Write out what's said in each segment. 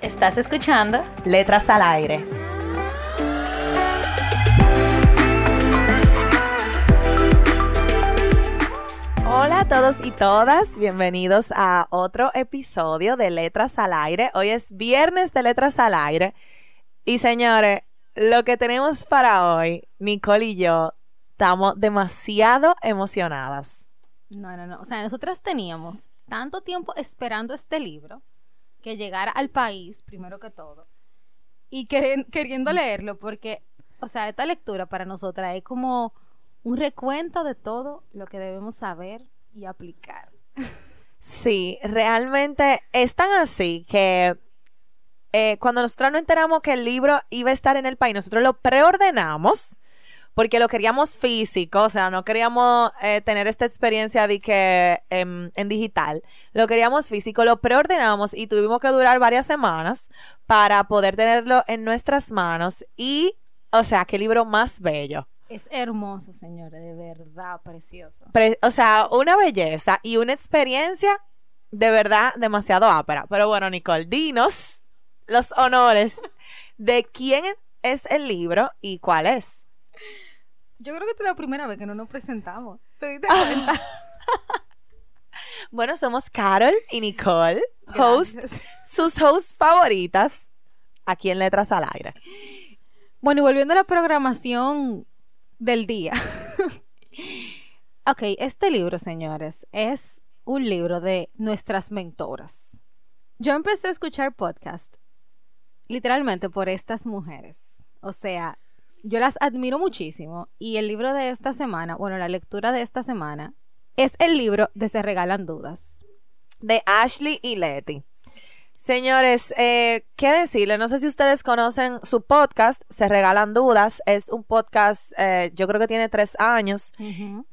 Estás escuchando Letras al Aire. Hola a todos y todas, bienvenidos a otro episodio de Letras al Aire. Hoy es viernes de Letras al Aire. Y señores, lo que tenemos para hoy, Nicole y yo, estamos demasiado emocionadas. No, no, no. O sea, nosotras teníamos tanto tiempo esperando este libro que llegara al país, primero que todo, y queriendo leerlo, porque, o sea, esta lectura para nosotras es como un recuento de todo lo que debemos saber y aplicar. Sí, realmente es tan así que eh, cuando nosotros nos enteramos que el libro iba a estar en el país, nosotros lo preordenamos porque lo queríamos físico, o sea, no queríamos eh, tener esta experiencia de que en, en, digital, lo queríamos físico, lo preordenamos y tuvimos que durar varias semanas para poder tenerlo en nuestras manos y, o sea, qué libro más bello. Es hermoso, señores, de verdad, precioso. o sea, una belleza y una experiencia de verdad demasiado ápera. Pero bueno, Nicole, dinos los honores de quién es el libro y cuál es. Yo creo que esta es la primera vez que no nos presentamos. ¿Te diste cuenta? bueno, somos Carol y Nicole, host, sus hosts favoritas aquí en Letras al Aire. Bueno, y volviendo a la programación del día. ok, este libro, señores, es un libro de nuestras mentoras. Yo empecé a escuchar podcast literalmente por estas mujeres. O sea, yo las admiro muchísimo y el libro de esta semana, bueno, la lectura de esta semana es el libro de Se Regalan Dudas. De Ashley y Letty. Señores, eh, ¿qué decirle? No sé si ustedes conocen su podcast, Se Regalan Dudas. Es un podcast, eh, yo creo que tiene tres años.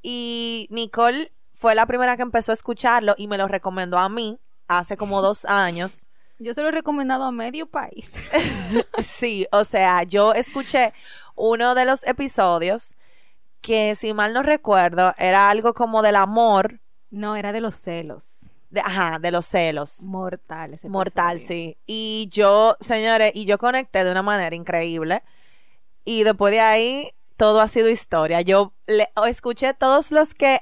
Y Nicole fue la primera que empezó a escucharlo y me lo recomendó a mí hace como dos años. Yo se lo he recomendado a medio país. sí, o sea, yo escuché uno de los episodios que, si mal no recuerdo, era algo como del amor. No, era de los celos ajá, de los celos. Mortal, ese Mortal, sí. Y yo, señores, y yo conecté de una manera increíble. Y después de ahí, todo ha sido historia. Yo le, escuché todos los que,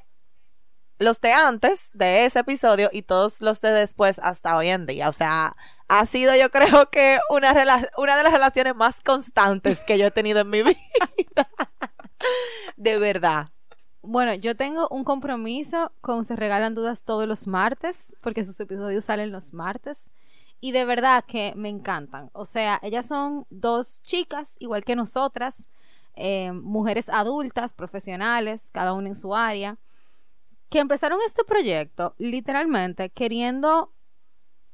los de antes de ese episodio y todos los de después hasta hoy en día. O sea, ha sido yo creo que una, una de las relaciones más constantes que yo he tenido en mi vida. de verdad. Bueno, yo tengo un compromiso con Se Regalan Dudas todos los martes, porque sus episodios salen los martes. Y de verdad que me encantan. O sea, ellas son dos chicas, igual que nosotras, eh, mujeres adultas, profesionales, cada una en su área, que empezaron este proyecto literalmente queriendo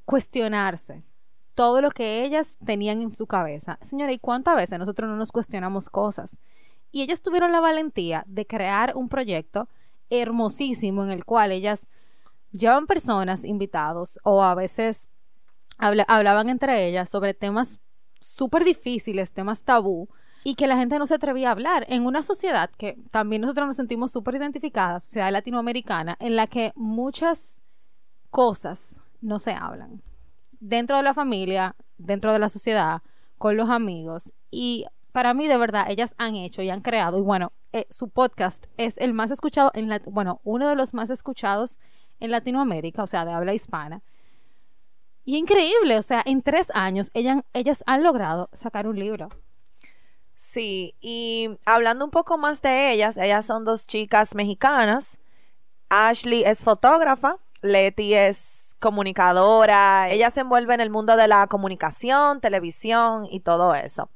cuestionarse todo lo que ellas tenían en su cabeza. Señora, ¿y cuántas veces nosotros no nos cuestionamos cosas? Y ellas tuvieron la valentía de crear un proyecto hermosísimo en el cual ellas llevan personas, invitados, o a veces hablaban entre ellas sobre temas súper difíciles, temas tabú, y que la gente no se atrevía a hablar en una sociedad que también nosotros nos sentimos súper identificadas, sociedad latinoamericana, en la que muchas cosas no se hablan. Dentro de la familia, dentro de la sociedad, con los amigos. Y para mí de verdad ellas han hecho y han creado y bueno eh, su podcast es el más escuchado en bueno uno de los más escuchados en Latinoamérica o sea de habla hispana y increíble o sea en tres años ellas, ellas han logrado sacar un libro sí y hablando un poco más de ellas ellas son dos chicas mexicanas. Ashley es fotógrafa Leti es comunicadora. Ella se envuelve en el mundo de la comunicación televisión y todo eso.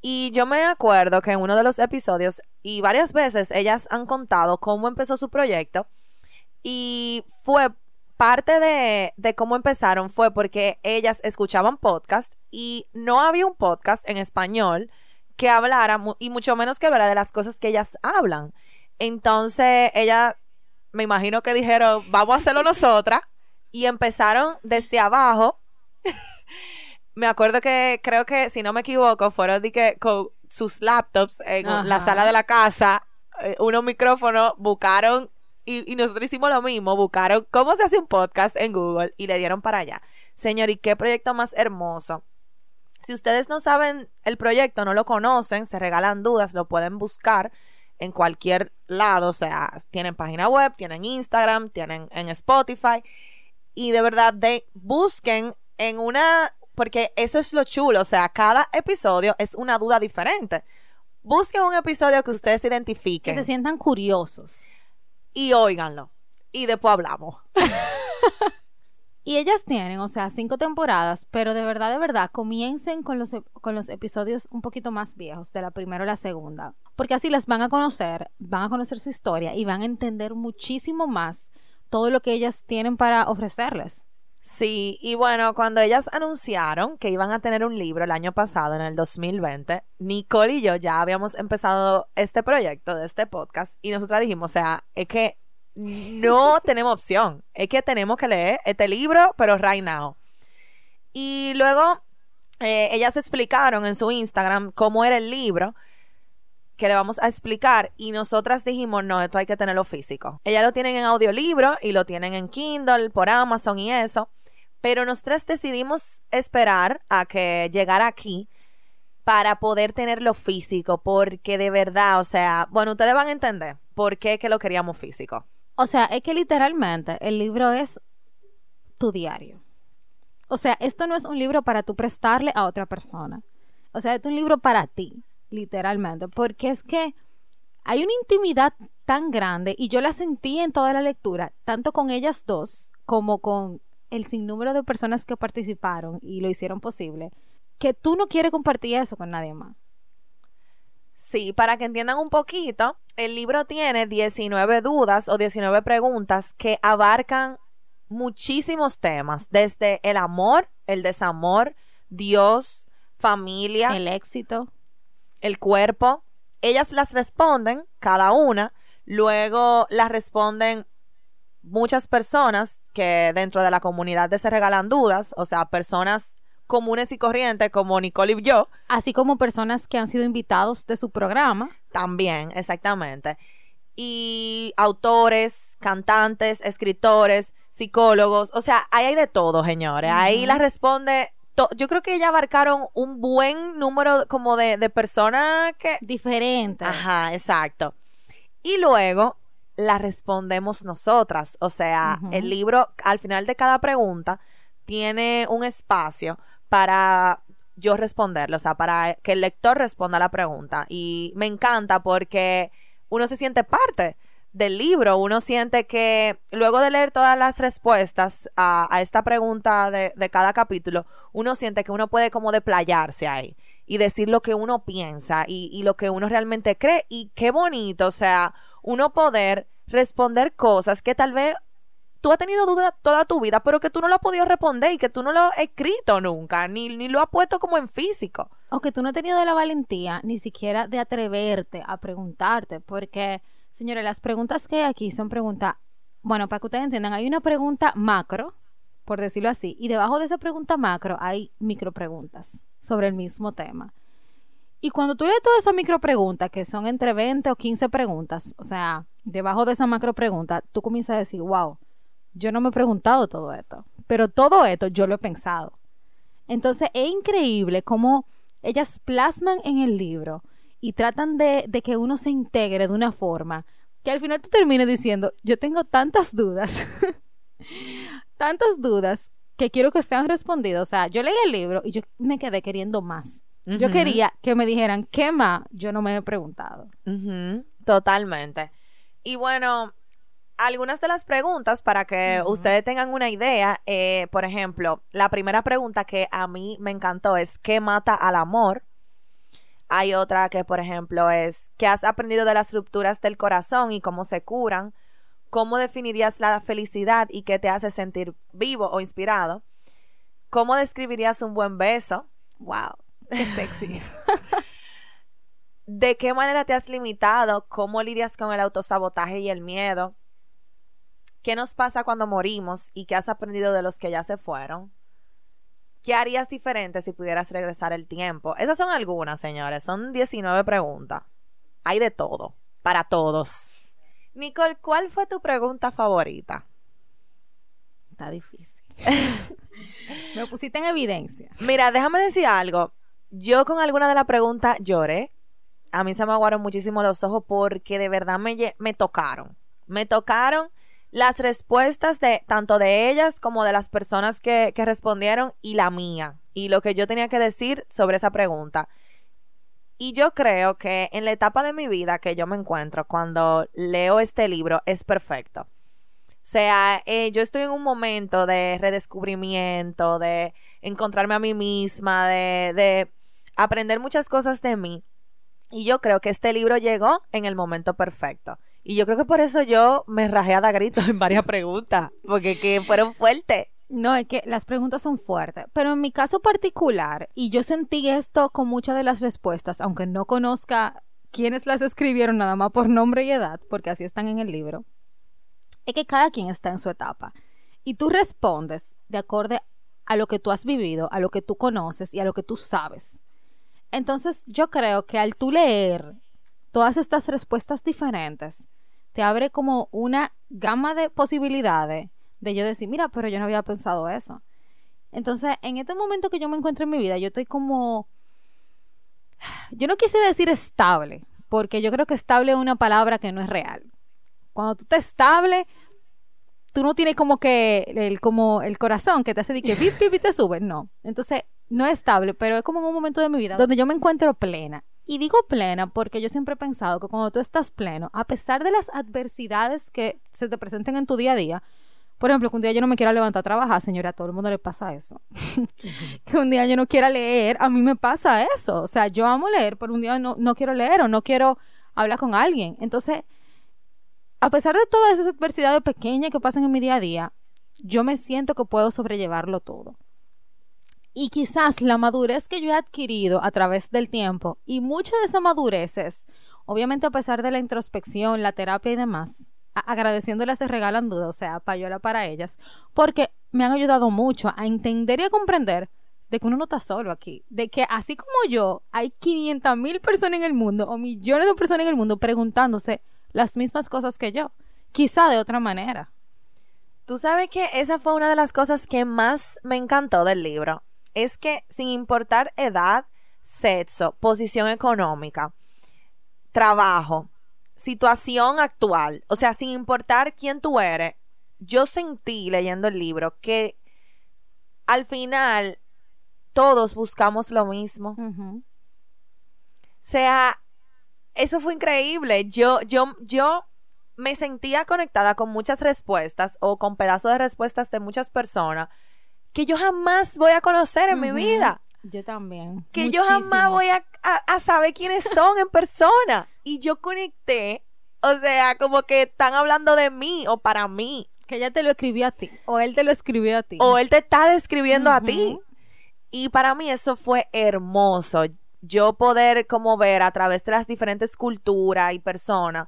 Y yo me acuerdo que en uno de los episodios, y varias veces ellas han contado cómo empezó su proyecto, y fue parte de, de cómo empezaron fue porque ellas escuchaban podcast y no había un podcast en español que hablara, y mucho menos que hablara de las cosas que ellas hablan. Entonces, ella, me imagino que dijeron, vamos a hacerlo nosotras, y empezaron desde abajo. me acuerdo que, creo que, si no me equivoco, fueron de que con sus laptops en la sala de la casa, eh, unos micrófonos, buscaron, y, y nosotros hicimos lo mismo, buscaron cómo se hace un podcast en Google y le dieron para allá. Señor, ¿y qué proyecto más hermoso? Si ustedes no saben el proyecto, no lo conocen, se regalan dudas, lo pueden buscar en cualquier lado, o sea, tienen página web, tienen Instagram, tienen en Spotify y de verdad de busquen en una porque eso es lo chulo, o sea, cada episodio es una duda diferente. Busquen un episodio que ustedes Que identifiquen se sientan curiosos. y óiganlo y después hablamos. Y ellas tienen, o sea, cinco temporadas, pero de verdad, de verdad, comiencen con los, con los episodios un poquito más viejos, de la primera o la segunda, porque así las van a conocer, van a conocer su historia y van a entender muchísimo más todo lo que ellas tienen para ofrecerles. Sí, y bueno, cuando ellas anunciaron que iban a tener un libro el año pasado, en el 2020, Nicole y yo ya habíamos empezado este proyecto de este podcast y nosotras dijimos, o sea, es que no tenemos opción, es que tenemos que leer este libro, pero right now. Y luego eh, ellas explicaron en su Instagram cómo era el libro que le vamos a explicar y nosotras dijimos, no, esto hay que tenerlo físico. Ellas lo tienen en audiolibro y lo tienen en Kindle, por Amazon y eso, pero nosotras decidimos esperar a que llegara aquí para poder tenerlo físico, porque de verdad, o sea, bueno, ustedes van a entender por qué que lo queríamos físico. O sea, es que literalmente el libro es tu diario. O sea, esto no es un libro para tú prestarle a otra persona. O sea, es un libro para ti, literalmente. Porque es que hay una intimidad tan grande y yo la sentí en toda la lectura, tanto con ellas dos como con el sinnúmero de personas que participaron y lo hicieron posible, que tú no quieres compartir eso con nadie más. Sí, para que entiendan un poquito, el libro tiene 19 dudas o 19 preguntas que abarcan muchísimos temas, desde el amor, el desamor, Dios, familia, El éxito. el cuerpo. Ellas las responden, cada una, luego las responden muchas personas que dentro de la comunidad de Se Regalan Dudas, o sea, personas comunes y corrientes como Nicole y yo, Así como personas que han sido invitados de su programa. También, exactamente. Y autores, cantantes, escritores, psicólogos, o sea, ahí hay de todo, señores. Ahí la responde, yo creo que ellas abarcaron un buen número como de, de personas que... diferente. Ajá, exacto. Y luego la respondemos nosotras, o sea, el libro al final de cada pregunta tiene un espacio para yo responderlo, o sea, para que el lector responda la pregunta. Y me encanta porque uno se siente parte del libro, uno siente que luego de leer todas las respuestas a, a esta pregunta de, cada capítulo, uno siente que uno puede como deplayarse ahí y decir lo que uno piensa y, y lo que uno realmente cree. Y qué bonito, o sea, uno poder responder cosas que tal vez tú has tenido duda toda tu vida, pero que tú no lo has podido responder y que tú no lo has escrito nunca, ni, ni lo has puesto como en físico. O que tú no has tenido la valentía ni siquiera de atreverte a preguntarte, porque, señores, las preguntas que hay aquí son preguntas, bueno, para que ustedes entiendan, hay una pregunta macro, por decirlo así, y debajo de esa pregunta macro hay micro preguntas sobre el mismo tema. Y cuando tú lees todas esas micro preguntas, que son entre 20 o 15 preguntas, o sea, debajo de esa macro pregunta, tú comienzas a decir, wow, yo no me he preguntado todo esto, pero todo esto yo lo he pensado. Entonces es increíble cómo ellas plasman en el libro y tratan de, de que uno se integre de una forma que al final tú termines diciendo, yo tengo tantas dudas, tantas dudas que quiero que sean respondidas. O sea, yo leí el libro y yo me quedé queriendo más. Yo quería que me dijeran, ¿qué más? Yo no me he preguntado. Totalmente. Y bueno, algunas de las preguntas para que ustedes tengan una idea, eh, por ejemplo, la primera pregunta que a mí me encantó es ¿qué mata al amor? Hay otra que, por ejemplo, es ¿qué has aprendido de las rupturas del corazón y cómo se curan? cómo definirías la felicidad y qué te hace sentir vivo o inspirado, cómo describirías un buen beso, Wow, qué sexy. de qué manera te has limitado, cómo lidias con el autosabotaje y el miedo, qué nos pasa cuando morimos y qué has aprendido de los que ya se fueron. ¿Qué harías diferente si pudieras regresar el tiempo? Esas son algunas, señores. Son 19 preguntas. Hay de todo, para todos. Nicole, ¿cuál fue tu pregunta favorita? Está difícil. Me pusiste en evidencia. Mira, déjame decir algo. Yo con alguna de las preguntas lloré. A mí se me aguaron muchísimo los ojos porque de verdad me, me tocaron. Me tocaron las respuestas de tanto de ellas como de las personas que, que respondieron y la mía. Y lo que yo tenía que decir sobre esa pregunta. Y yo creo que en la etapa de mi vida que yo me encuentro cuando leo este libro es perfecto. O sea, eh, yo estoy en un momento de redescubrimiento, de encontrarme a mí misma, de, de aprender muchas cosas de mí. Y yo creo que este libro llegó en el momento perfecto. Y yo creo que por eso yo me rajé a dar gritos en varias preguntas, porque que fueron fuertes. No, es que las preguntas son fuertes, pero en mi caso particular, y yo sentí esto con muchas de las respuestas, aunque no conozca quiénes las escribieron nada más por nombre y edad, porque así están en el libro, es que cada quien está en su etapa. Y tú respondes de acorde a lo que tú has vivido, a lo que tú conoces y a lo que tú sabes. Entonces yo creo que al tú leer todas estas respuestas diferentes, te abre como una gama de posibilidades de yo decir, mira, pero yo no había pensado eso. Entonces, en este momento que yo me encuentro en mi vida, yo estoy como, yo no quisiera decir estable, porque yo creo que estable es una palabra que no es real. Cuando tú estás estable, tú no tienes como que el, como el corazón que te hace de que pip, pip, y te sube. No. Entonces, no es estable, pero es como en un momento de mi vida donde yo me encuentro plena. Y digo plena porque yo siempre he pensado que cuando tú estás pleno, a pesar de las adversidades que se te presenten en tu día a día, por ejemplo, que un día yo no me quiera levantar a trabajar, señora, a todo el mundo le pasa eso. que un día yo no quiera leer, a mí me pasa eso. O sea, yo amo leer, pero un día no, no quiero leer o no quiero hablar con alguien. Entonces, a pesar de todas esas adversidades pequeñas que pasan en mi día a día, yo me siento que puedo sobrellevarlo todo. Y quizás la madurez que yo he adquirido a través del tiempo y muchas de esas madureces, obviamente a pesar de la introspección, la terapia y demás, a- agradeciéndoles se regalan dudas, o sea, payola para ellas, porque me han ayudado mucho a entender y a comprender de que uno no está solo aquí, de que así como yo, hay 500 mil personas en el mundo o millones de personas en el mundo preguntándose las mismas cosas que yo, quizá de otra manera. Tú sabes que esa fue una de las cosas que más me encantó del libro. Es que sin importar edad, sexo, posición económica, trabajo, situación actual, o sea, sin importar quién tú eres, yo sentí leyendo el libro que al final todos buscamos lo mismo. O sea, eso fue increíble. Yo, yo, yo me sentía conectada con muchas respuestas o con pedazos de respuestas de muchas personas que yo jamás voy a conocer en mi vida. Yo también. Que yo jamás voy a, a- a saber quiénes son en persona. Y yo conecté. O sea, como que están hablando de mí o para mí. Que ella te lo escribió a ti. O él te lo escribió a ti. O él te está describiendo a ti. Y para mí eso fue hermoso. Yo poder como ver a través de las diferentes culturas y personas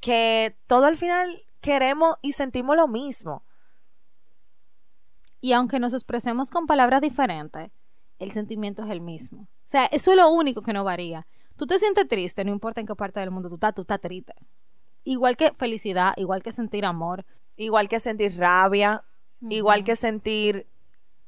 que todo al final queremos y sentimos lo mismo. Y aunque nos expresemos con palabras diferentes, el sentimiento es el mismo. O sea, eso es lo único que no varía. Tú te sientes triste, no importa en qué parte del mundo tú estás, tú estás triste. Igual que felicidad, igual que sentir amor. Igual que sentir rabia, igual que sentir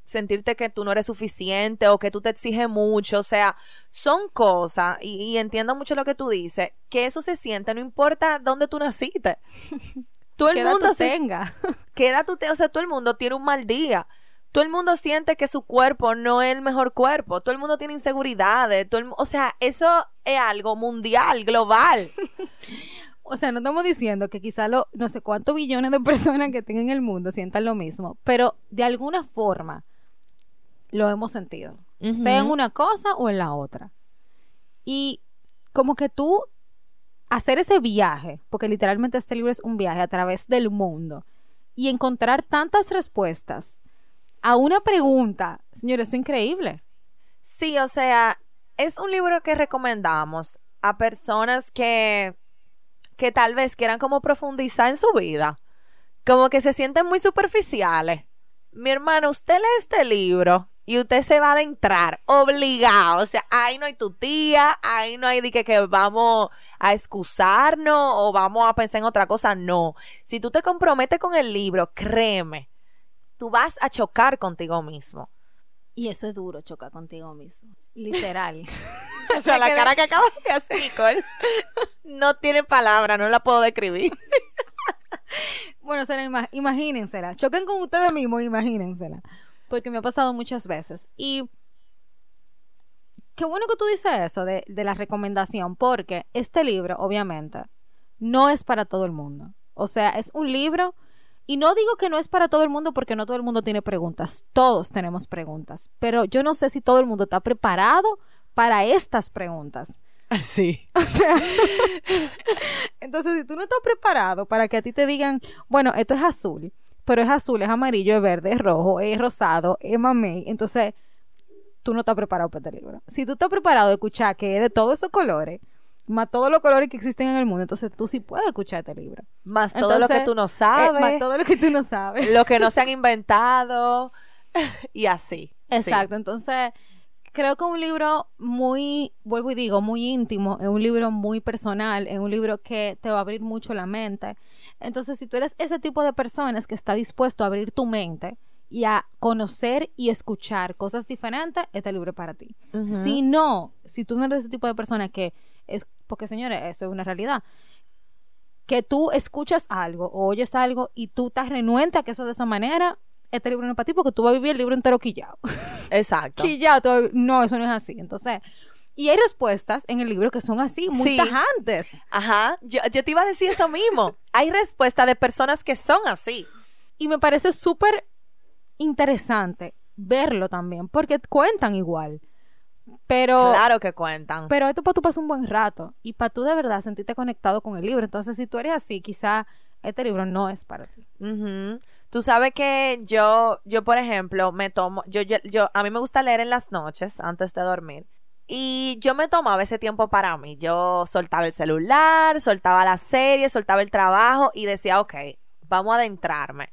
sentirte que tú no eres suficiente o que tú te exiges mucho, o sea, son cosas, y, y entiendo mucho lo que tú dices, que eso se siente, no importa dónde tú naciste. Todo ¿Qué el edad mundo tú se, tenga. ¿Qué edad tú te- O sea, todo el mundo tiene un mal día. Todo el mundo siente que su cuerpo no es el mejor cuerpo. Todo el mundo tiene inseguridades. Todo el o sea, eso es algo mundial, global. O sea, no estamos diciendo que quizá lo, no sé cuántos billones de personas que tengan en el mundo sientan lo mismo, pero de alguna forma lo hemos sentido. Sea en una cosa o en la otra. Y como que tú hacer ese viaje, porque literalmente este libro es un viaje a través del mundo, y encontrar tantas respuestas a una pregunta, señores, es increíble. Sí, o sea, es un libro que recomendamos a personas que, que tal vez quieran como profundizar en su vida, como que se sienten muy superficiales. Mi hermano, usted lee este libro y usted se va a adentrar obligado. O sea, ahí no hay tu tía, ahí no hay de que, que vamos a excusarnos o vamos a pensar en otra cosa. No. Si tú te comprometes con el libro, créeme, tú vas a chocar contigo mismo. Y eso es duro, chocar contigo mismo. Literal. O sea, la cara que acabas de hacer, Nicole, no tiene palabra, no la puedo describir. bueno, se la ima- imagínensela. Choquen con ustedes mismos, imagínensela. Porque me ha pasado muchas veces. Y qué bueno que tú dices eso de, de la recomendación, porque este libro, obviamente, no es para todo el mundo. O sea, es un libro, y no digo que no es para todo el mundo porque no todo el mundo tiene preguntas. Todos tenemos preguntas. Pero yo no sé si todo el mundo está preparado para estas preguntas. Sí. O sea, entonces si tú no estás preparado para que a ti te digan, bueno, esto es azul, pero es azul, es amarillo, es verde, es rojo, es rosado, es mamey, entonces tú no estás preparado para este libro. Si tú estás preparado de escuchar que es de todos esos colores, más todos los colores que existen en el mundo, entonces tú sí puedes escuchar este libro. Más todo lo que tú no Eh, sabes, más todo lo que tú no sabes. lo que no se han inventado y así. Sí. Exacto, entonces creo que es un libro muy, vuelvo y digo, muy íntimo, es un libro muy personal, es un libro que te va a abrir mucho la mente. Entonces, si tú eres ese tipo de personas que está dispuesto a abrir tu mente y a conocer y escuchar cosas diferentes, este libro es para ti. Ujú. Si no, si tú no eres ese tipo de persona que es, porque señores, eso es una realidad, que tú escuchas algo o oyes algo y tú estás renuente a que eso de esa manera, este libro no es para ti porque tú vas a vivir el libro entero quillado. Exacto. quillado. No, eso no es así. Entonces, y hay respuestas en el libro que son así, muy Sí. tajantes. Ajá, yo, yo te iba a decir eso mismo. Hay respuesta de personas que son así. Y me parece súper interesante verlo también, porque cuentan igual. Pero, Claro que cuentan. pero esto para tú pasar un buen rato y para tú de verdad sentirte conectado con el libro. Entonces, si tú eres así, quizá este libro no es para ti. Ujú. Tú sabes que yo, yo por ejemplo, me tomo, yo, yo, yo, a mí me gusta leer en las noches antes de dormir. Y yo me tomaba ese tiempo para mí. Yo soltaba el celular, soltaba la serie, soltaba el trabajo y decía, ok, vamos a adentrarme.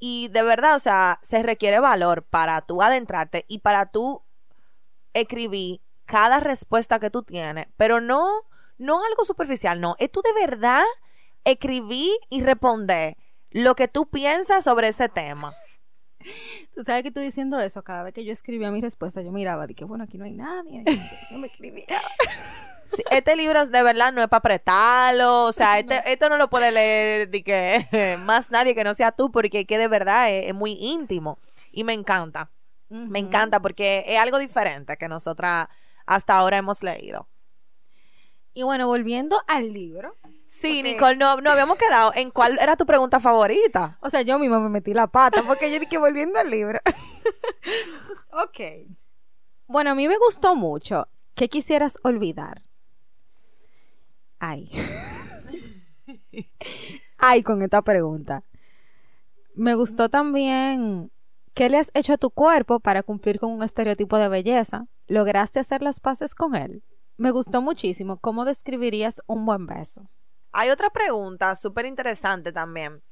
Y de verdad, o sea, se requiere valor para tú adentrarte y para tú escribir cada respuesta que tú tienes, pero no, no algo superficial, no, es tú de verdad escribir y responder lo que tú piensas sobre ese tema. Tú sabes que tú diciendo eso, cada vez que yo escribía mi respuesta, yo miraba, dije, bueno, aquí no hay nadie. Yo me escribía. Sí, este libro de verdad no es para apretarlo, o sea, este, esto no lo puede leer de que más nadie que no sea tú, porque que de verdad es, es muy íntimo y me encanta, me encanta porque es algo diferente que nosotras hasta ahora hemos leído. Y bueno, volviendo al libro. Sí, Ok. Nicole, no, no habíamos quedado en cuál era tu pregunta favorita. O sea, yo misma me metí la pata porque yo dije volviendo al libro. ok. Bueno, a mí me gustó mucho. ¿Qué quisieras olvidar? Ay. Ay, con esta pregunta. Me gustó también ¿Qué le has hecho a tu cuerpo para cumplir con un estereotipo de belleza? ¿Lograste hacer las paces con él? Me gustó muchísimo. ¿Cómo describirías un buen beso? Hay otra pregunta súper interesante también,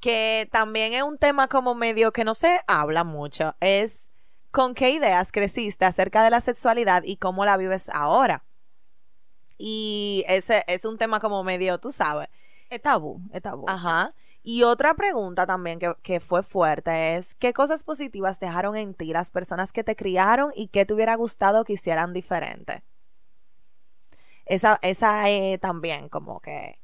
que también es un tema como medio que no se habla mucho, es ¿con qué ideas creciste acerca de la sexualidad y cómo la vives ahora? Y ese es un tema como medio, tú sabes. Es tabú, es tabú. Ajá. Y otra pregunta también que, que fue fuerte es, ¿qué cosas positivas dejaron en ti las personas que te criaron y qué te hubiera gustado que hicieran diferente? Esa, esa eh, también como que...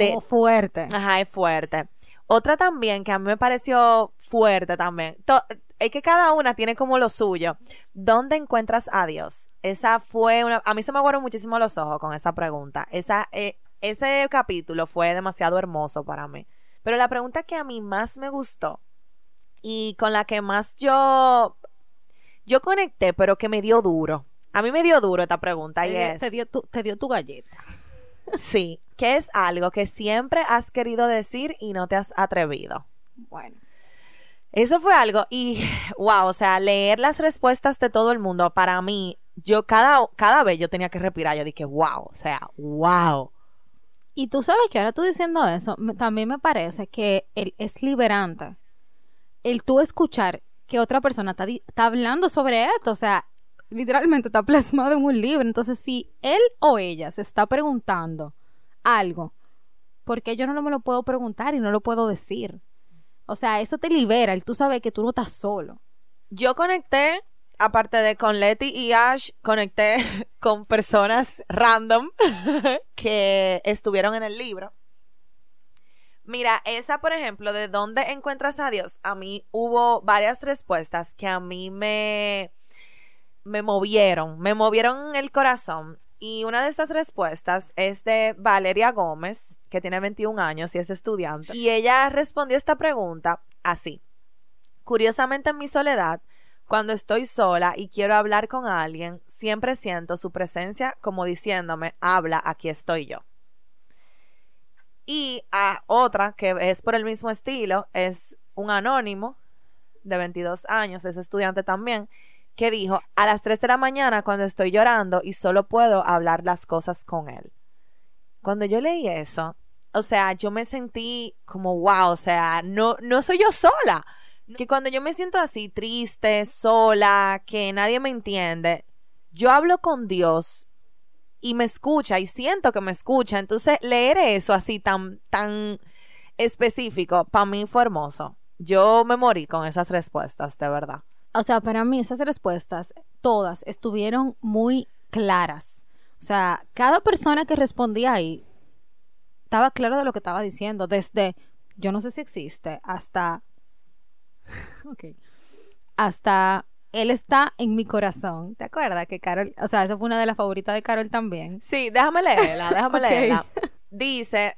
te- Como fuerte. Ajá, es fuerte. Otra también que a mí me pareció fuerte también. to- es que cada una tiene como lo suyo. ¿Dónde encuentras a Dios? Esa fue una... A mí se me aguaron muchísimo los ojos con esa pregunta. Esa, eh, ese capítulo fue demasiado hermoso para mí. Pero la pregunta que a mí más me gustó y con la que más yo... Yo conecté, pero que me dio duro. A mí me dio duro esta pregunta y es... te dio tu, te dio tu galleta. Sí, que es algo que siempre has querido decir y no te has atrevido. Bueno. Eso fue algo y wow, o sea, leer las respuestas de todo el mundo para mí, yo cada, cada vez yo tenía que respirar, yo dije, wow, o sea, wow. Y tú sabes que ahora tú diciendo eso, también me parece que el- es liberante el tú escuchar que otra persona está, está hablando sobre esto, o sea, literalmente está plasmado en un libro. Entonces, si él o ella se está preguntando algo, ¿por qué yo no me lo puedo preguntar y no lo puedo decir? O sea, eso te libera, el tú sabes que tú no estás solo. Yo conecté, aparte de con Letty y Ash, conecté con personas random que estuvieron en el libro. Mira, esa, por ejemplo, de dónde encuentras a Dios, a mí hubo varias respuestas que a mí me, me movieron, me movieron el corazón. Y una de estas respuestas es de Valeria Gómez, que tiene 21 años y es estudiante. Y ella respondió esta pregunta así. Curiosamente en mi soledad, cuando estoy sola y quiero hablar con alguien, siempre siento su presencia como diciéndome, habla, aquí estoy yo. Y a otra que es por el mismo estilo, es un anónimo de 22 años, es estudiante también, que dijo, a las 3 de la mañana cuando estoy llorando y solo puedo hablar las cosas con él. Cuando yo leí eso, o sea, yo me sentí como, wow, o sea, no, no soy yo sola. Que cuando yo me siento así, triste, sola, que nadie me entiende, yo hablo con Dios y me escucha y siento que me escucha. Entonces, leer eso así tan, tan específico, para mí fue hermoso. Yo me morí con esas respuestas, de verdad. O sea, para mí esas respuestas, todas estuvieron muy claras. O sea, cada persona que respondía ahí estaba claro de lo que estaba diciendo, desde yo no sé si existe hasta ok, hasta él está en mi corazón. ¿Te acuerdas que Carol, o sea, esa fue una de las favoritas de Carol también? Sí, déjame leerla, déjame leerla. Dice,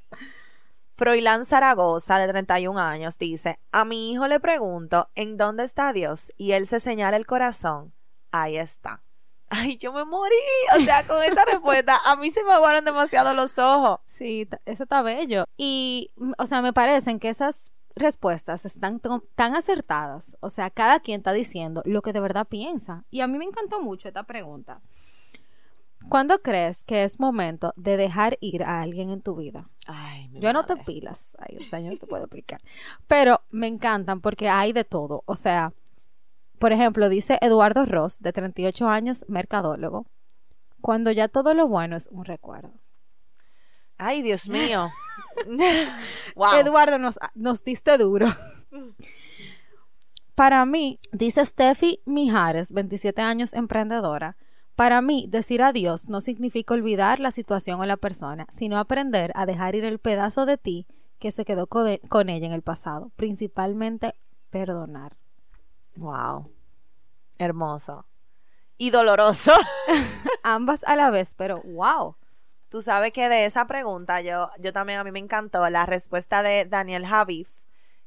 Froilán Zaragoza, de 31 años, dice, a mi hijo le pregunto, ¿en dónde está Dios? Y él se señala el corazón. Ahí está. Ay, yo me morí. O sea, con esa respuesta, a mí se me aguaron demasiado los ojos. Sí, eso está bello. Y, o sea, me parecen que esas respuestas están tan acertadas. O sea, cada quien está diciendo lo que de verdad piensa. Y a mí me encantó mucho esta pregunta. ¿Cuándo crees que es momento de dejar ir a alguien en tu vida? Ay, mi Yo no te madre. pilas. Ay, o sea, yo no te puedo explicar. Pero me encantan porque hay de todo. O sea, por ejemplo, dice Eduardo Ross, de 38 años, mercadólogo. Cuando ya todo lo bueno es un recuerdo. Ay, Dios mío. wow. Eduardo, nos, nos diste duro. Para mí, dice Steffi Mijares, 27 años emprendedora, para mí decir adiós no significa olvidar la situación o la persona, sino aprender a dejar ir el pedazo de ti que se quedó con ella en el pasado, principalmente perdonar. Wow. Hermoso. Y doloroso. Ambas a la vez, pero wow. Tú sabes que de esa pregunta yo, yo también a mí me encantó la respuesta de Daniel Javif,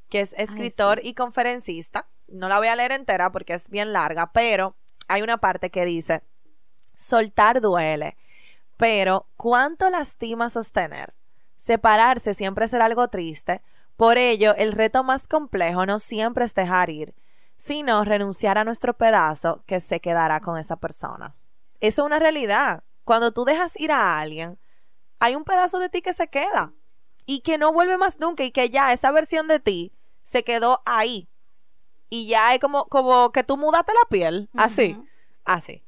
que es escritor y conferencista. No la voy a leer entera porque es bien larga, pero hay una parte que dice, soltar duele, pero ¿cuánto lastima sostener? Separarse siempre será algo triste, por ello el reto más complejo no siempre es dejar ir, sino renunciar a nuestro pedazo que se quedará con esa persona. Eso es una realidad. Cuando tú dejas ir a alguien, hay un pedazo de ti que se queda y que no vuelve más nunca y que ya esa versión de ti se quedó ahí. Y ya es como, como que tú mudaste la piel. Así. Así.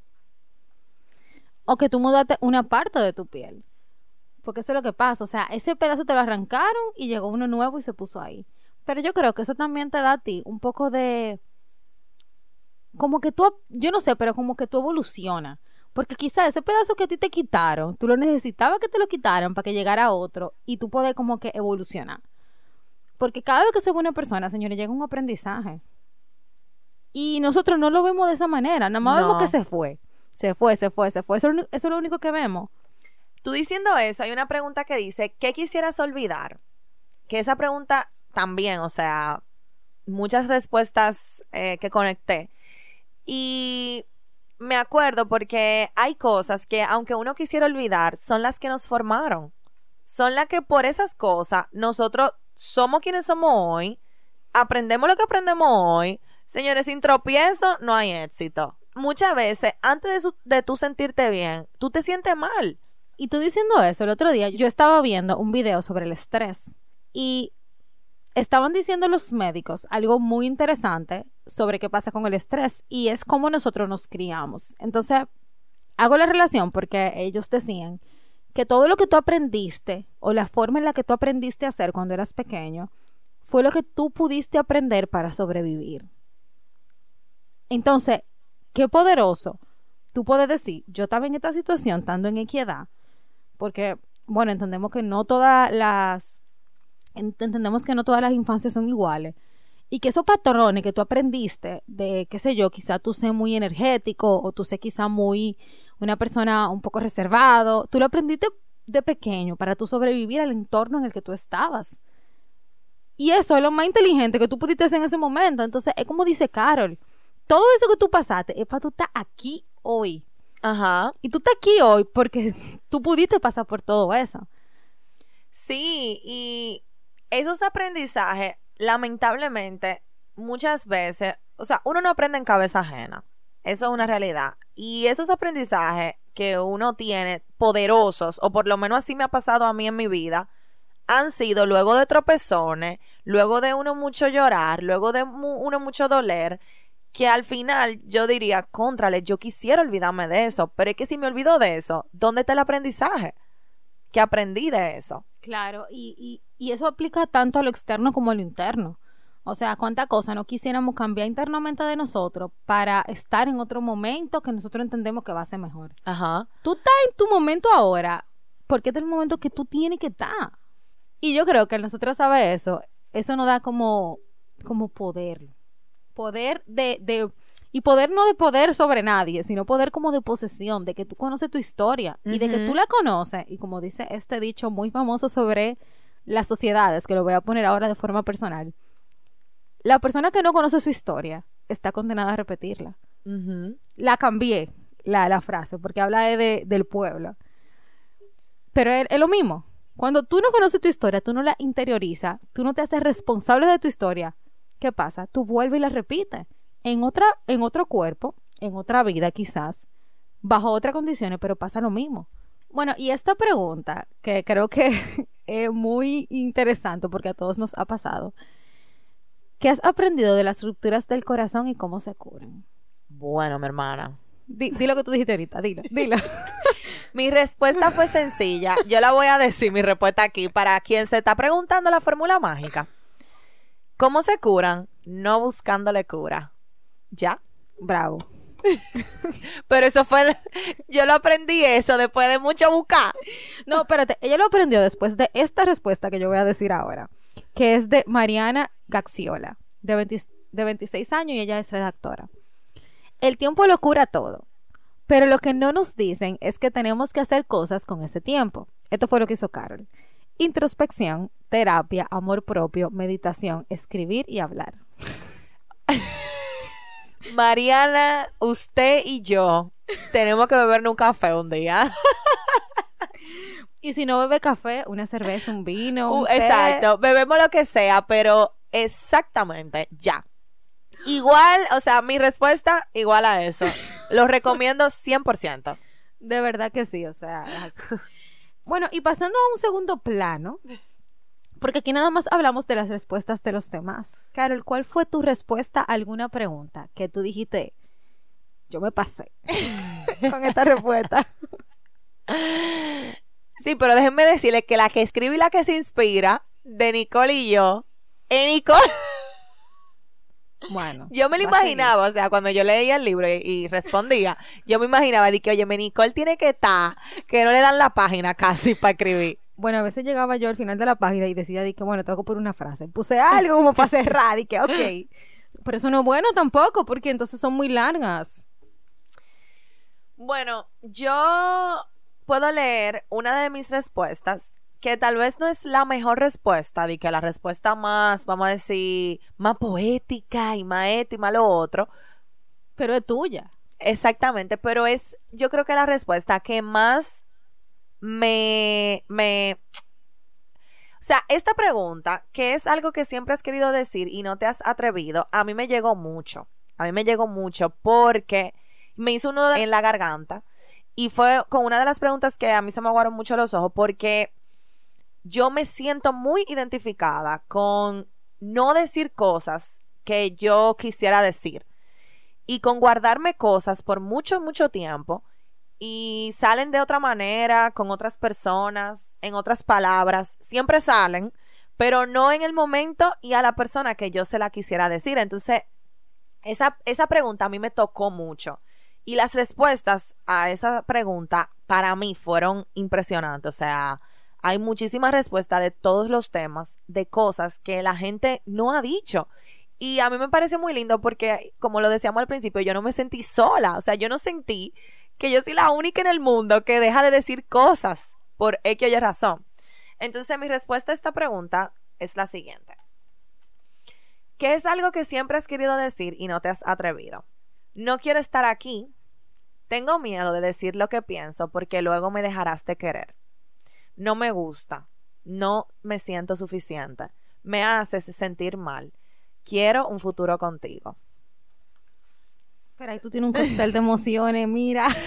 O que tú mudaste una parte de tu piel. Porque eso es lo que pasa. O sea, ese pedazo te lo arrancaron y llegó uno nuevo y se puso ahí. Pero yo creo que eso también te da a ti un poco de. Como que tú. Yo no sé, pero como que tú evolucionas. Porque quizá ese pedazo que a ti te quitaron, tú lo necesitabas que te lo quitaran para que llegara otro y tú poder como que evolucionar. Porque cada vez que se ve una persona, señores, llega un aprendizaje. Y nosotros no lo vemos de esa manera. Nada más No. vemos que se fue. Se fue, se fue, se fue. Eso, es lo único que vemos. Tú diciendo eso, hay una pregunta que dice, ¿qué quisieras olvidar? Que esa pregunta también, o sea, muchas respuestas eh, que conecté. Y me acuerdo porque hay cosas que, aunque uno quisiera olvidar, son las que nos formaron. son las que por esas cosas nosotros somos quienes somos hoy, aprendemos lo que aprendemos hoy. Señores, sin tropiezo no hay éxito. Muchas veces, antes de, su- tú sentirte bien, tú te sientes mal. Y tú diciendo eso, el otro día yo estaba viendo un video sobre el estrés y estaban diciendo los médicos algo muy interesante sobre qué pasa con el estrés y es cómo nosotros nos criamos. Entonces, hago la relación porque ellos decían que todo lo que tú aprendiste o la forma en la que tú aprendiste a hacer cuando eras pequeño fue lo que tú pudiste aprender para sobrevivir. Entonces, qué poderoso. Tú puedes decir, yo estaba en esta situación, estando en equidad, porque, bueno, entendemos que no todas las, ent- entendemos que no todas las infancias son iguales. Y que esos patrones que tú aprendiste de, qué sé yo, quizá tú seas muy energético o tú seas quizá muy una persona un poco reservado, tú lo aprendiste de pequeño para tú sobrevivir al entorno en el que tú estabas. Y eso es lo más inteligente que tú pudiste hacer en ese momento. Entonces, es como dice Carol, todo eso que tú pasaste es para tú estar aquí hoy. Ajá. Y tú estás aquí hoy porque tú pudiste pasar por todo eso. Sí, y esos aprendizajes, lamentablemente, muchas veces, o sea, uno no aprende en cabeza ajena. Eso es una realidad. Y esos aprendizajes que uno tiene poderosos, o por lo menos así me ha pasado a mí en mi vida, han sido luego de tropezones, luego de uno mucho llorar, luego de mu- uno mucho doler, que al final yo diría, contrale, yo quisiera olvidarme de eso, pero es que si me olvido de eso, ¿dónde está el aprendizaje? Que aprendí de eso. Claro, y, y, y eso aplica tanto a lo externo como a lo interno. O sea, cuánta cosa no quisiéramos cambiar internamente de nosotros para estar en otro momento que nosotros entendemos que va a ser mejor. Ajá. Tú estás en tu momento ahora porque este es el momento que tú tienes que estar. Y yo creo que nosotros saber eso, eso nos da como, como poder. Poder de, de, y poder no de poder sobre nadie, sino poder como de posesión, de que tú conoces tu historia y de que tú la conoces. Y como dice este dicho muy famoso sobre las sociedades, que lo voy a poner ahora de forma personal. La persona que no conoce su historia está condenada a repetirla la cambié, la, la frase, porque habla de, de- del pueblo. Pero es, es lo mismo. Cuando tú no conoces tu historia, tú no la interiorizas, tú no te haces responsable de tu historia, ¿qué pasa? Tú vuelves y la repites. En, otra, en otro cuerpo, en otra vida quizás, bajo otras condiciones, pero pasa lo mismo. Bueno, y esta pregunta, que creo que es muy interesante porque a todos nos ha pasado. ¿Qué has aprendido de las rupturas del corazón y cómo se curan? Bueno, mi hermana. Di, di lo que tú dijiste ahorita, dilo, dilo. Mi respuesta fue sencilla. Yo la voy a decir, mi respuesta aquí, para quien se está preguntando la fórmula mágica. ¿Cómo se curan? No buscándole cura. ¿Ya? Bravo. Pero eso fue, yo lo aprendí eso después de mucho buscar. No, espérate, ella lo aprendió después de esta respuesta que yo voy a decir ahora, que es de Mariana Gaxiola, de, 20 de 26 años y ella es redactora. El tiempo lo cura todo, pero lo que no nos dicen es que tenemos que hacer cosas con ese tiempo. Esto fue lo que hizo Carol. Introspección, terapia, amor propio, meditación, escribir y hablar. Mariana, usted y yo tenemos que bebernos un café un día. Y si no bebe café, una cerveza, un vino, un Uh, té. exacto, bebemos lo que sea, pero exactamente, ya. Igual, o sea, mi respuesta igual a eso. Lo recomiendo 100%. De verdad que sí, o sea, es así. Bueno, y pasando a un segundo plano, porque aquí nada más hablamos de las respuestas de los demás. Carol, ¿cuál fue tu respuesta a alguna pregunta que tú dijiste? Yo me pasé con esta respuesta. Sí, pero déjenme decirle que la que escribe y la que se inspira de Nicole y yo, es Nicole. Bueno, Yo me lo imaginaba, o sea, cuando yo leía el libro y, y respondía, yo me imaginaba, de que, oye, Nicole tiene que estar, que no le dan la página casi para escribir. Bueno, a veces llegaba yo al final de la página y decía, di que bueno, tengo que poner una frase. Puse algo como para cerrar y que, ok. Pero eso no es bueno tampoco, porque entonces son muy largas. Bueno, yo puedo leer una de mis respuestas, que tal vez no es la mejor respuesta, de que la respuesta más, vamos a decir, más poética y más esto y más lo otro. Pero es tuya. Exactamente, pero es, yo creo que la respuesta que más me, me, sea, esta pregunta, que es algo que siempre has querido decir y no te has atrevido, a mí me llegó mucho. A mí me llegó mucho porque me hizo uno en la garganta y fue con una de las preguntas que a mí se me aguaron mucho los ojos porque yo me siento muy identificada con no decir cosas que yo quisiera decir y con guardarme cosas por mucho, mucho tiempo y salen de otra manera, con otras personas, en otras palabras, siempre salen, pero no en el momento y a la persona que yo se la quisiera decir. Entonces, esa, esa pregunta a mí me tocó mucho. Y las respuestas a esa pregunta para mí fueron impresionantes. O sea, hay muchísimas respuestas de todos los temas, de cosas que la gente no ha dicho. Y a mí me parece muy lindo porque, como lo decíamos al principio, yo no me sentí sola. O sea, yo no sentí que yo soy la única en el mundo que deja de decir cosas por X o Y razón. Entonces, mi respuesta a esta pregunta es la siguiente. ¿Qué es algo que siempre has querido decir y no te has atrevido? No quiero estar aquí. Tengo miedo de decir lo que pienso porque luego me dejarás de querer. No me gusta. No me siento suficiente. Me haces sentir mal. Quiero un futuro contigo. Pero ahí tú tienes un cóctel de emociones, mira.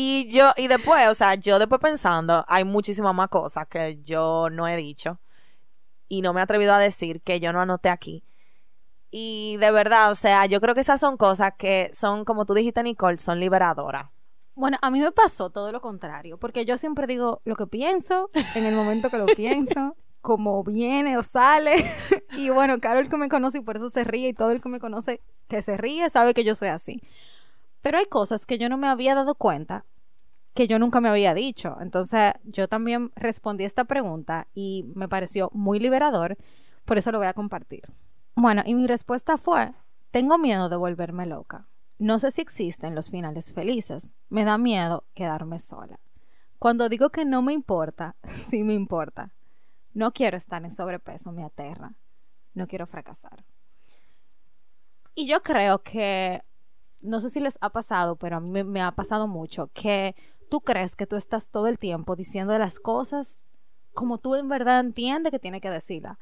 Y yo, y después, o sea, yo después pensando, hay muchísimas más cosas que yo no he dicho y no me he atrevido a decir que yo no anoté aquí. Y de verdad, o sea, yo creo que esas son cosas que son, como tú dijiste, Nicole, son liberadoras. Bueno, a mí me pasó todo lo contrario, porque yo siempre digo lo que pienso, en el momento que lo pienso, como viene o sale. y bueno, Carol que me conoce y por eso se ríe y todo el que me conoce que se ríe sabe que yo soy así. Pero hay cosas que yo no me había dado cuenta que yo nunca me había dicho. Entonces yo también respondí esta pregunta y me pareció muy liberador, por eso lo voy a compartir. Bueno, y mi respuesta fue, tengo miedo de volverme loca. No sé si existen los finales felices. Me da miedo quedarme sola. Cuando digo que no me importa, sí me importa. No quiero estar en sobrepeso, me aterra. No quiero fracasar. Y yo creo que, no sé si les ha pasado, pero a mí me, ha pasado mucho, que tú crees que tú estás todo el tiempo diciendo las cosas como tú en verdad entiendes que tiene que decirla.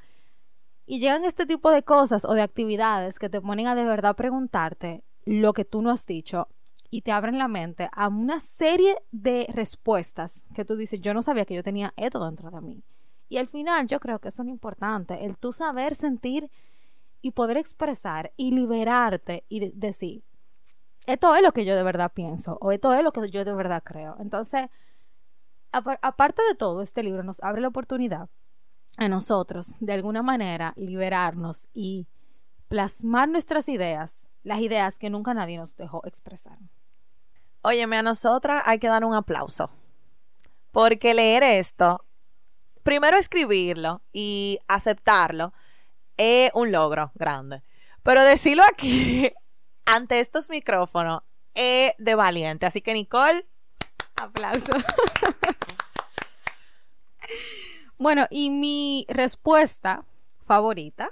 Y llegan este tipo de cosas o de actividades que te ponen a de verdad preguntarte lo que tú no has dicho y te abren la mente a una serie de respuestas que tú dices, yo no sabía que yo tenía esto dentro de mí. Y al final yo creo que eso es importante, el tú saber sentir y poder expresar y liberarte y decir, esto es lo que yo de verdad pienso o esto es lo que yo de verdad creo. Entonces, aparte de todo, este libro nos abre la oportunidad a nosotros, de alguna manera, liberarnos y plasmar nuestras ideas, las ideas que nunca nadie nos dejó expresar. Óyeme, a nosotras hay que dar un aplauso. Porque leer esto primero escribirlo y aceptarlo es un logro grande. Pero decirlo aquí, ante estos micrófonos, es de valiente. Así que, Nicole, aplauso. bueno, y mi respuesta favorita,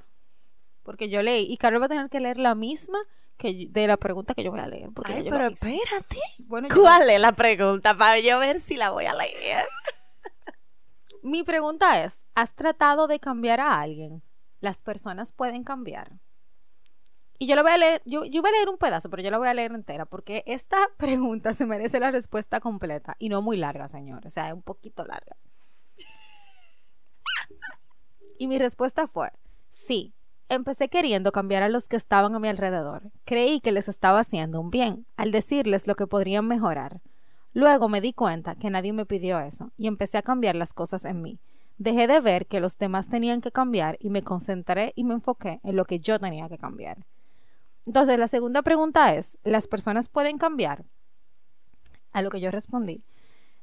porque yo leí, y Carlos va a tener que leer la misma que de la pregunta que yo voy a leer. Ay, pero espérate. ¿Cuál es la pregunta? Para yo ver si la voy a leer. Mi pregunta es, ¿has tratado de cambiar a alguien? Las personas pueden cambiar. Y yo lo voy a leer, yo, voy a leer un pedazo, pero yo lo voy a leer entera, porque esta pregunta se merece la respuesta completa y no muy larga, señor. O sea, es un poquito larga. Y mi respuesta fue, sí, empecé queriendo cambiar a los que estaban a mi alrededor. Creí que les estaba haciendo un bien al decirles lo que podrían mejorar. Luego me di cuenta que nadie me pidió eso y empecé a cambiar las cosas en mí. Dejé de ver que los demás tenían que cambiar y me concentré y me enfoqué en lo que yo tenía que cambiar. Entonces, la segunda pregunta es, ¿las personas pueden cambiar? A lo que yo respondí.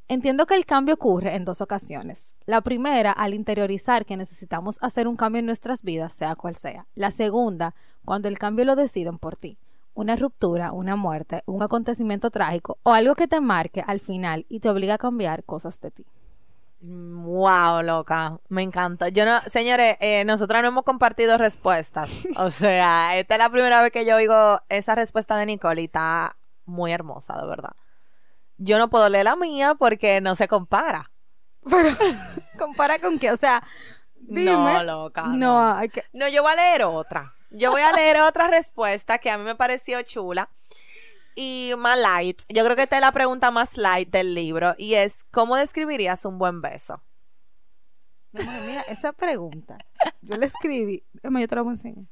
Entiendo que el cambio ocurre en dos ocasiones. La primera, al interiorizar que necesitamos hacer un cambio en nuestras vidas, sea cual sea. La segunda, cuando el cambio lo deciden por ti una ruptura, una muerte, un acontecimiento trágico o algo que te marque al final y te obliga a cambiar cosas de ti. Wow, loca, me encanta. Yo no, señores, eh, nosotras no hemos compartido respuestas. O sea, esta es la primera vez que yo oigo esa respuesta de Nicole y está muy hermosa, de verdad. Yo no puedo leer la mía porque no se compara. Pero, ¿Compara con qué? O sea, dime. No, loca. No, hay que... No, yo voy a leer otra. Yo voy a leer otra respuesta que a mí me pareció chula y más light. Yo creo que esta es la pregunta más light del libro y es ¿cómo describirías un buen beso? Mira, esa pregunta, yo la escribí. Yo te la voy a enseñar.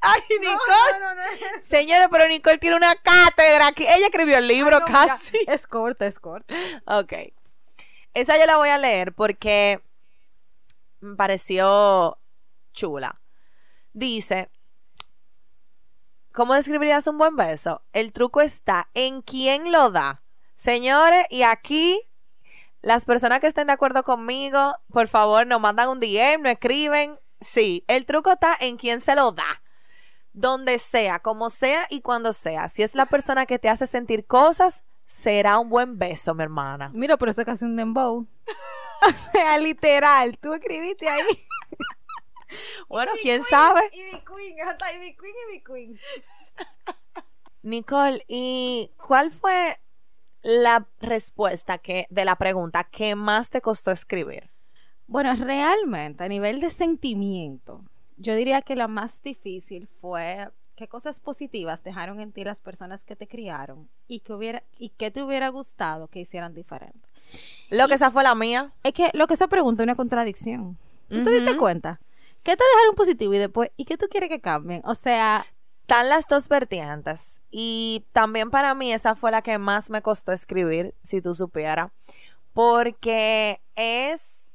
Ay, Nicole. No, pero Nicole tiene una cátedra aquí. Ella escribió el libro Ay, casi. Es corta, es corta. Ok. Esa yo la voy a leer porque me pareció chula. Dice, ¿cómo describirías un buen beso? El truco está en quién lo da. Señores, y aquí las personas que estén de acuerdo conmigo, por favor, nos mandan un DM, nos escriben. Sí, el truco está en quién se lo da. Donde sea, como sea y cuando sea. Si es la persona que te hace sentir cosas, será un buen beso, mi hermana. Mira, por eso es casi un dembow. o sea, literal, tú escribiste ahí. Bueno, quién sabe. Y mi queen, hasta y mi queen y mi queen. Nicole, ¿y cuál fue la respuesta que de la pregunta que más te costó escribir? Bueno, realmente, a nivel de sentimiento, yo diría que la más difícil fue qué cosas positivas dejaron en ti las personas que te criaron y que hubiera y que te hubiera gustado que hicieran diferente. Lo que esa fue la mía. Es que lo que esa pregunta es una contradicción. ¿Tú te diste cuenta? ¿Qué te dejaron positivo y después y qué tú quieres que cambien? O sea, Están las dos vertientes. Y también para mí esa fue la que más me costó escribir, si tú supieras. Porque es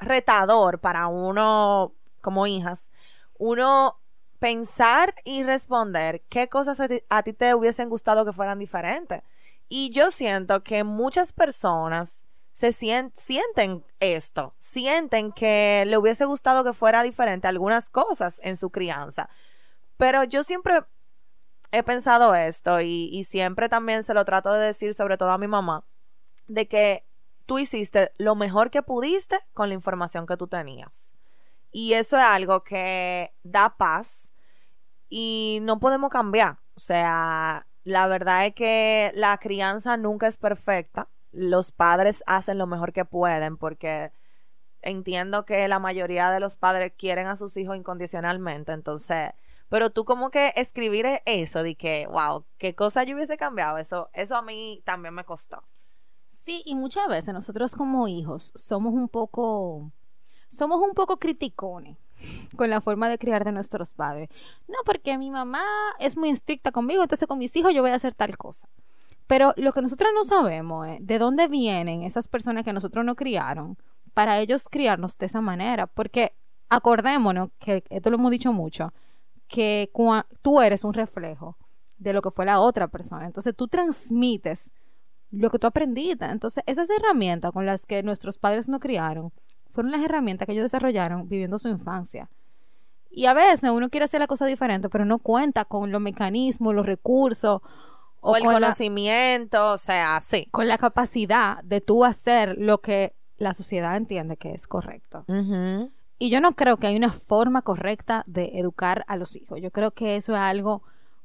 retador para uno, como hijas, uno pensar y responder qué cosas a ti, a te hubiesen gustado que fueran diferentes. Y yo siento que muchas personas se sien- sienten esto, sienten que le hubiese gustado que fuera diferente algunas cosas en su crianza. Pero yo siempre he pensado esto y siempre también se lo trato de decir, sobre todo a mi mamá, de que tú hiciste lo mejor que pudiste con la información que tú tenías. Y eso es algo que da paz y no podemos cambiar. O sea, la verdad es que la crianza nunca es perfecta. Los padres hacen lo mejor que pueden porque entiendo que la mayoría de los padres quieren a sus hijos incondicionalmente. Entonces, pero tú como que escribir eso de que, wow, qué cosa yo hubiese cambiado, eso, eso a mí también me costó. Sí, y muchas veces nosotros como hijos somos un poco, somos un poco criticones con la forma de criar de nuestros padres. No, porque mi mamá es muy estricta conmigo, entonces con mis hijos yo voy a hacer tal cosa. Pero lo que nosotros no sabemos es de dónde vienen esas personas que nosotros no criaron para ellos criarnos de esa manera. Porque acordémonos, que esto lo hemos dicho mucho, que tú eres un reflejo de lo que fue la otra persona. Entonces tú transmites lo que tú aprendiste. Entonces, esas herramientas con las que nuestros padres nos criaron fueron las herramientas que ellos desarrollaron viviendo su infancia. Y a veces uno quiere hacer la cosa diferente, pero no cuenta con los mecanismos, los recursos O, el la- conocimiento, o sea, sí. con la capacidad de tú hacer lo que la sociedad entiende que es correcto. Y yo no creo que hay una forma correcta de educar a los hijos. Yo creo que eso es algo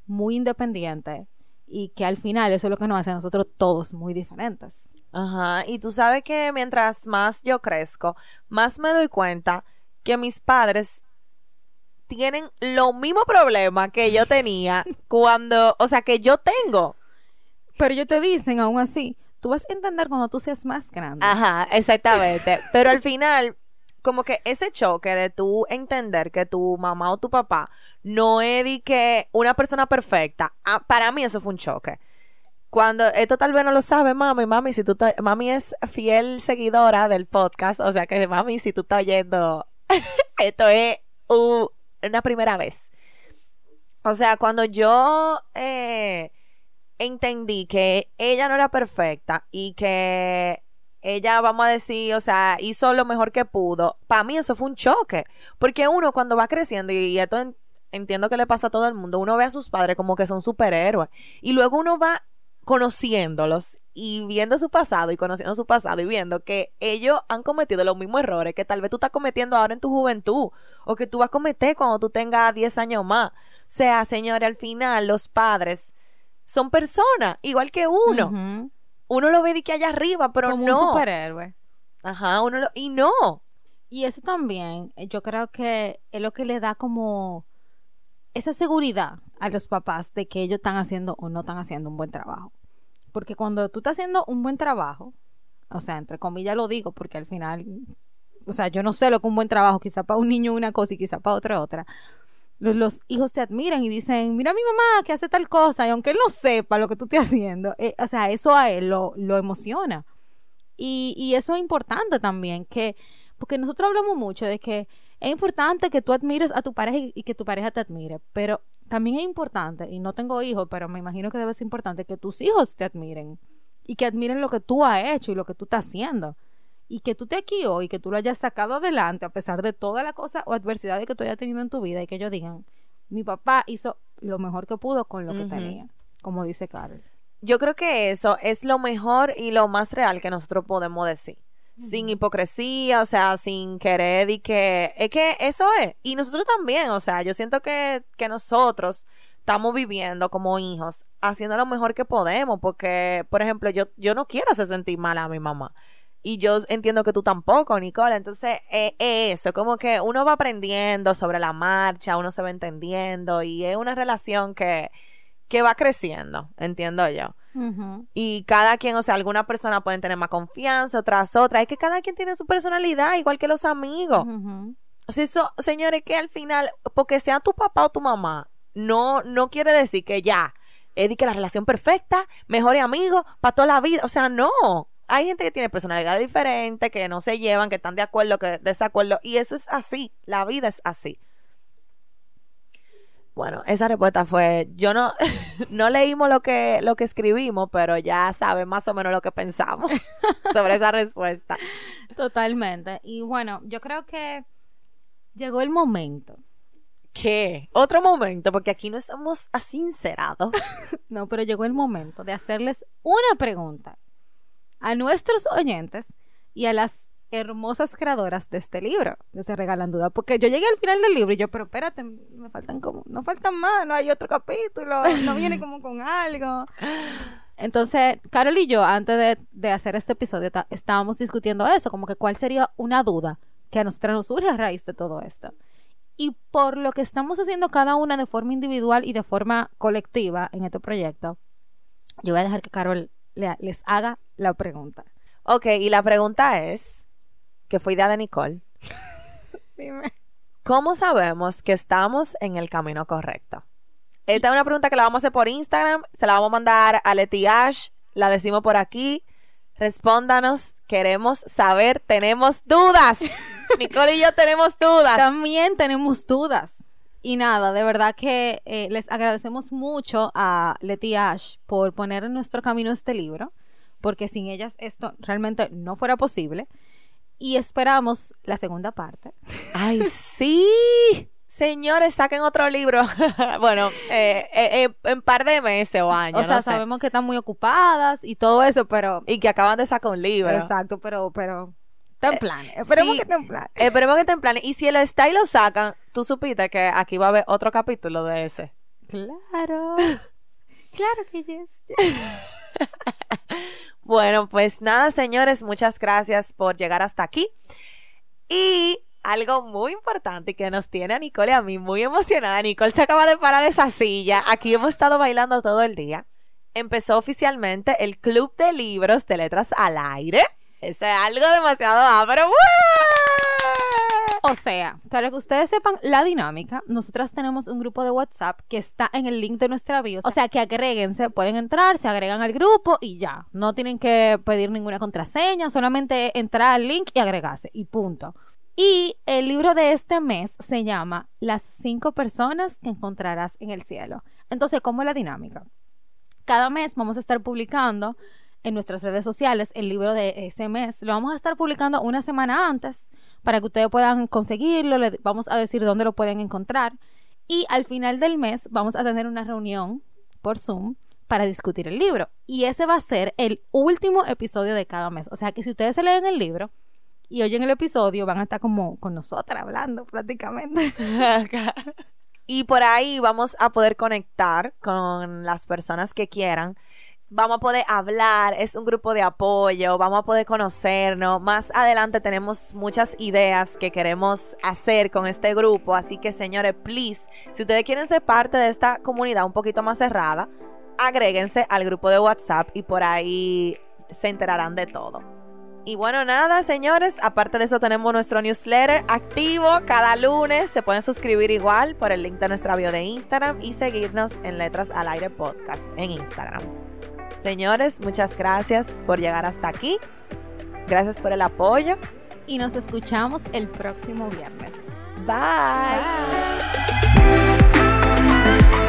muy independiente y que al final eso es lo que nos hace a nosotros todos muy diferentes. Ajá, y tú sabes que mientras más yo crezco, más me doy cuenta que mis padres tienen lo mismo problema que yo tenía cuando, o sea, que yo tengo. Pero ellos te dicen aún así, tú vas a entender cuando tú seas más grande. Ajá, exactamente. Pero al final, como que ese choque de tú entender que tu mamá o tu papá no es que una persona perfecta, ah, para mí eso fue un choque. Cuando esto tal vez no lo sabe mami, mami, si tú ta- mami es fiel seguidora del podcast, o sea que mami, si tú estás oyendo, esto es una primera vez. O sea, cuando yo eh, entendí que ella no era perfecta y que ella, vamos a decir, o sea, hizo lo mejor que pudo, para mí eso fue un choque. Porque uno cuando va creciendo, y esto en- entiendo que le pasa a todo el mundo, uno ve a sus padres como que son superhéroes. Y luego uno va conociéndolos y viendo su pasado y conociendo su pasado y viendo que ellos han cometido los mismos errores que tal vez tú estás cometiendo ahora en tu juventud o que tú vas a cometer cuando tú tengas 10 años más. O sea, señores, al final los padres son personas, igual que uno. Uno lo ve de que allá arriba, pero Como no. un superhéroe. Ajá, uno lo, y no. Y eso también, eh, yo creo que es lo que le da como esa seguridad a los papás de que ellos están haciendo o no están haciendo un buen trabajo. Porque cuando tú estás haciendo un buen trabajo, o sea, entre comillas lo digo, porque al final, o sea, yo no sé lo que un buen trabajo, quizá para un niño una cosa y quizá para otro otra. Los, los hijos te admiran y dicen, mira a mi mamá que hace tal cosa, y aunque él no sepa lo que tú estás haciendo, eh, o sea, eso a él lo, lo emociona. Y, y eso es importante también, que, porque nosotros hablamos mucho de que es importante que tú admires a tu pareja y, y que tu pareja te admire, pero también es importante, y no tengo hijos, pero me imagino que debe ser importante que tus hijos te admiren y que admiren lo que tú has hecho y lo que tú estás haciendo. Y que tú te aquí hoy, que tú lo hayas sacado adelante a pesar de toda la cosa o adversidades que tú hayas tenido en tu vida y que ellos digan, mi papá hizo lo mejor que pudo con lo que tenía, como dice Carol. Yo creo que eso es lo mejor y lo más real que nosotros podemos decir. Sin hipocresía, o sea, sin querer y que... Es que eso es. Y nosotros también, o sea, yo siento que, que nosotros estamos viviendo como hijos, haciendo lo mejor que podemos, porque, por ejemplo, yo, yo no quiero hacer sentir mal a mi mamá. Y yo entiendo que tú tampoco, Nicole. Entonces, es eso, como que uno va aprendiendo sobre la marcha, uno se va entendiendo y es una relación que, que va creciendo, entiendo yo. Y cada quien, o sea, algunas personas pueden tener más confianza, otras otras. Es que cada quien tiene su personalidad, igual que los amigos. O sea, eso, señores, que al final, porque sea tu papá o tu mamá, no, no quiere decir que ya, es de que la relación perfecta, mejores amigos, para toda la vida. O sea, no. Hay gente que tiene personalidad diferente, que no se llevan, que están de acuerdo, que desacuerdo. Y eso es así. La vida es así. Bueno, esa respuesta fue, yo no, no leímos lo que, lo que escribimos, pero ya saben más o menos lo que pensamos sobre esa respuesta. Totalmente. Y bueno, yo creo que llegó el momento. ¿Qué? Otro momento, porque aquí no somos asincerados. No, pero llegó el momento de hacerles una pregunta a nuestros oyentes y a las hermosas creadoras de este libro, que se regalan dudas. Porque yo llegué al final del libro y yo, pero espérate, me faltan como, no faltan más, no hay otro capítulo, no viene como con algo. Entonces, Carol y yo, antes de, hacer este episodio, estábamos discutiendo eso, como que cuál sería una duda que a nosotros nos surge a raíz de todo esto. Y por lo que estamos haciendo cada una de forma individual y de forma colectiva en este proyecto, yo voy a dejar que Carol le- les haga la pregunta. Ok, y la pregunta es, que fue idea de Nicole, Dime. ¿cómo sabemos que estamos en el camino correcto? Esta es una pregunta que la vamos a hacer por Instagram, se la vamos a mandar a Leti Ash, la decimos por aquí. Respóndanos, queremos saber, tenemos dudas. Nicole y yo tenemos dudas. También tenemos dudas. Y nada, de verdad que eh, les agradecemos mucho a Leti Ash por poner en nuestro camino este libro, porque sin ellas esto realmente no fuera posible. Y esperamos la segunda parte. Ay, sí. Señores, saquen otro libro. bueno, eh, eh, eh, en par de meses o años. o sea, no sé. sabemos que están muy ocupadas y todo eso, pero... Y que acaban de sacar un libro. Exacto, pero, pero... Está en plan. Esperemos sí. que esté en plan. Esperemos que estén en planes. Y si el está y lo sacan, tú supiste que aquí va a haber otro capítulo de ese. Claro. claro que yes. Bueno, pues nada, señores, muchas gracias por llegar hasta aquí. Y algo muy importante que nos tiene a Nicole y a mí muy emocionada. Nicole se acaba de parar de esa silla. Aquí hemos estado bailando todo el día. Empezó oficialmente el Club de Libros de Letras al Aire. Eso es algo demasiado amplio. O sea, para que ustedes sepan la dinámica, nosotras tenemos un grupo de WhatsApp que está en el link de nuestra bio. O sea, que agréguense, pueden entrar, se agregan al grupo y ya. No tienen que pedir ninguna contraseña, solamente entrar al link y agregarse y punto. Y el libro de este mes se llama Las cinco personas que encontrarás en el cielo. Entonces, ¿cómo es la dinámica? Cada mes vamos a estar publicando en nuestras redes sociales el libro de ese mes. Lo vamos a estar publicando una semana antes para que ustedes puedan conseguirlo. Le vamos a decir dónde lo pueden encontrar. Y al final del mes vamos a tener una reunión por Zoom para discutir el libro. Y ese va a ser el último episodio de cada mes. O sea que si ustedes se leen el libro y oyen el episodio, van a estar como con nosotras hablando prácticamente. y por ahí vamos a poder conectar con las personas que quieran vamos a poder hablar, es un grupo de apoyo, vamos a poder conocernos. Más adelante tenemos muchas ideas que queremos hacer con este grupo, así que señores, please, si ustedes quieren ser parte de esta comunidad un poquito más cerrada, agréguense al grupo de WhatsApp y por ahí se enterarán de todo. Y bueno, nada, señores, aparte de eso tenemos nuestro newsletter activo cada lunes. Se pueden suscribir igual por el link de nuestra bio de Instagram y seguirnos en Letras al Aire Podcast en Instagram. Señores, muchas gracias por llegar hasta aquí. Gracias por el apoyo. Y nos escuchamos el próximo viernes. Bye. Bye.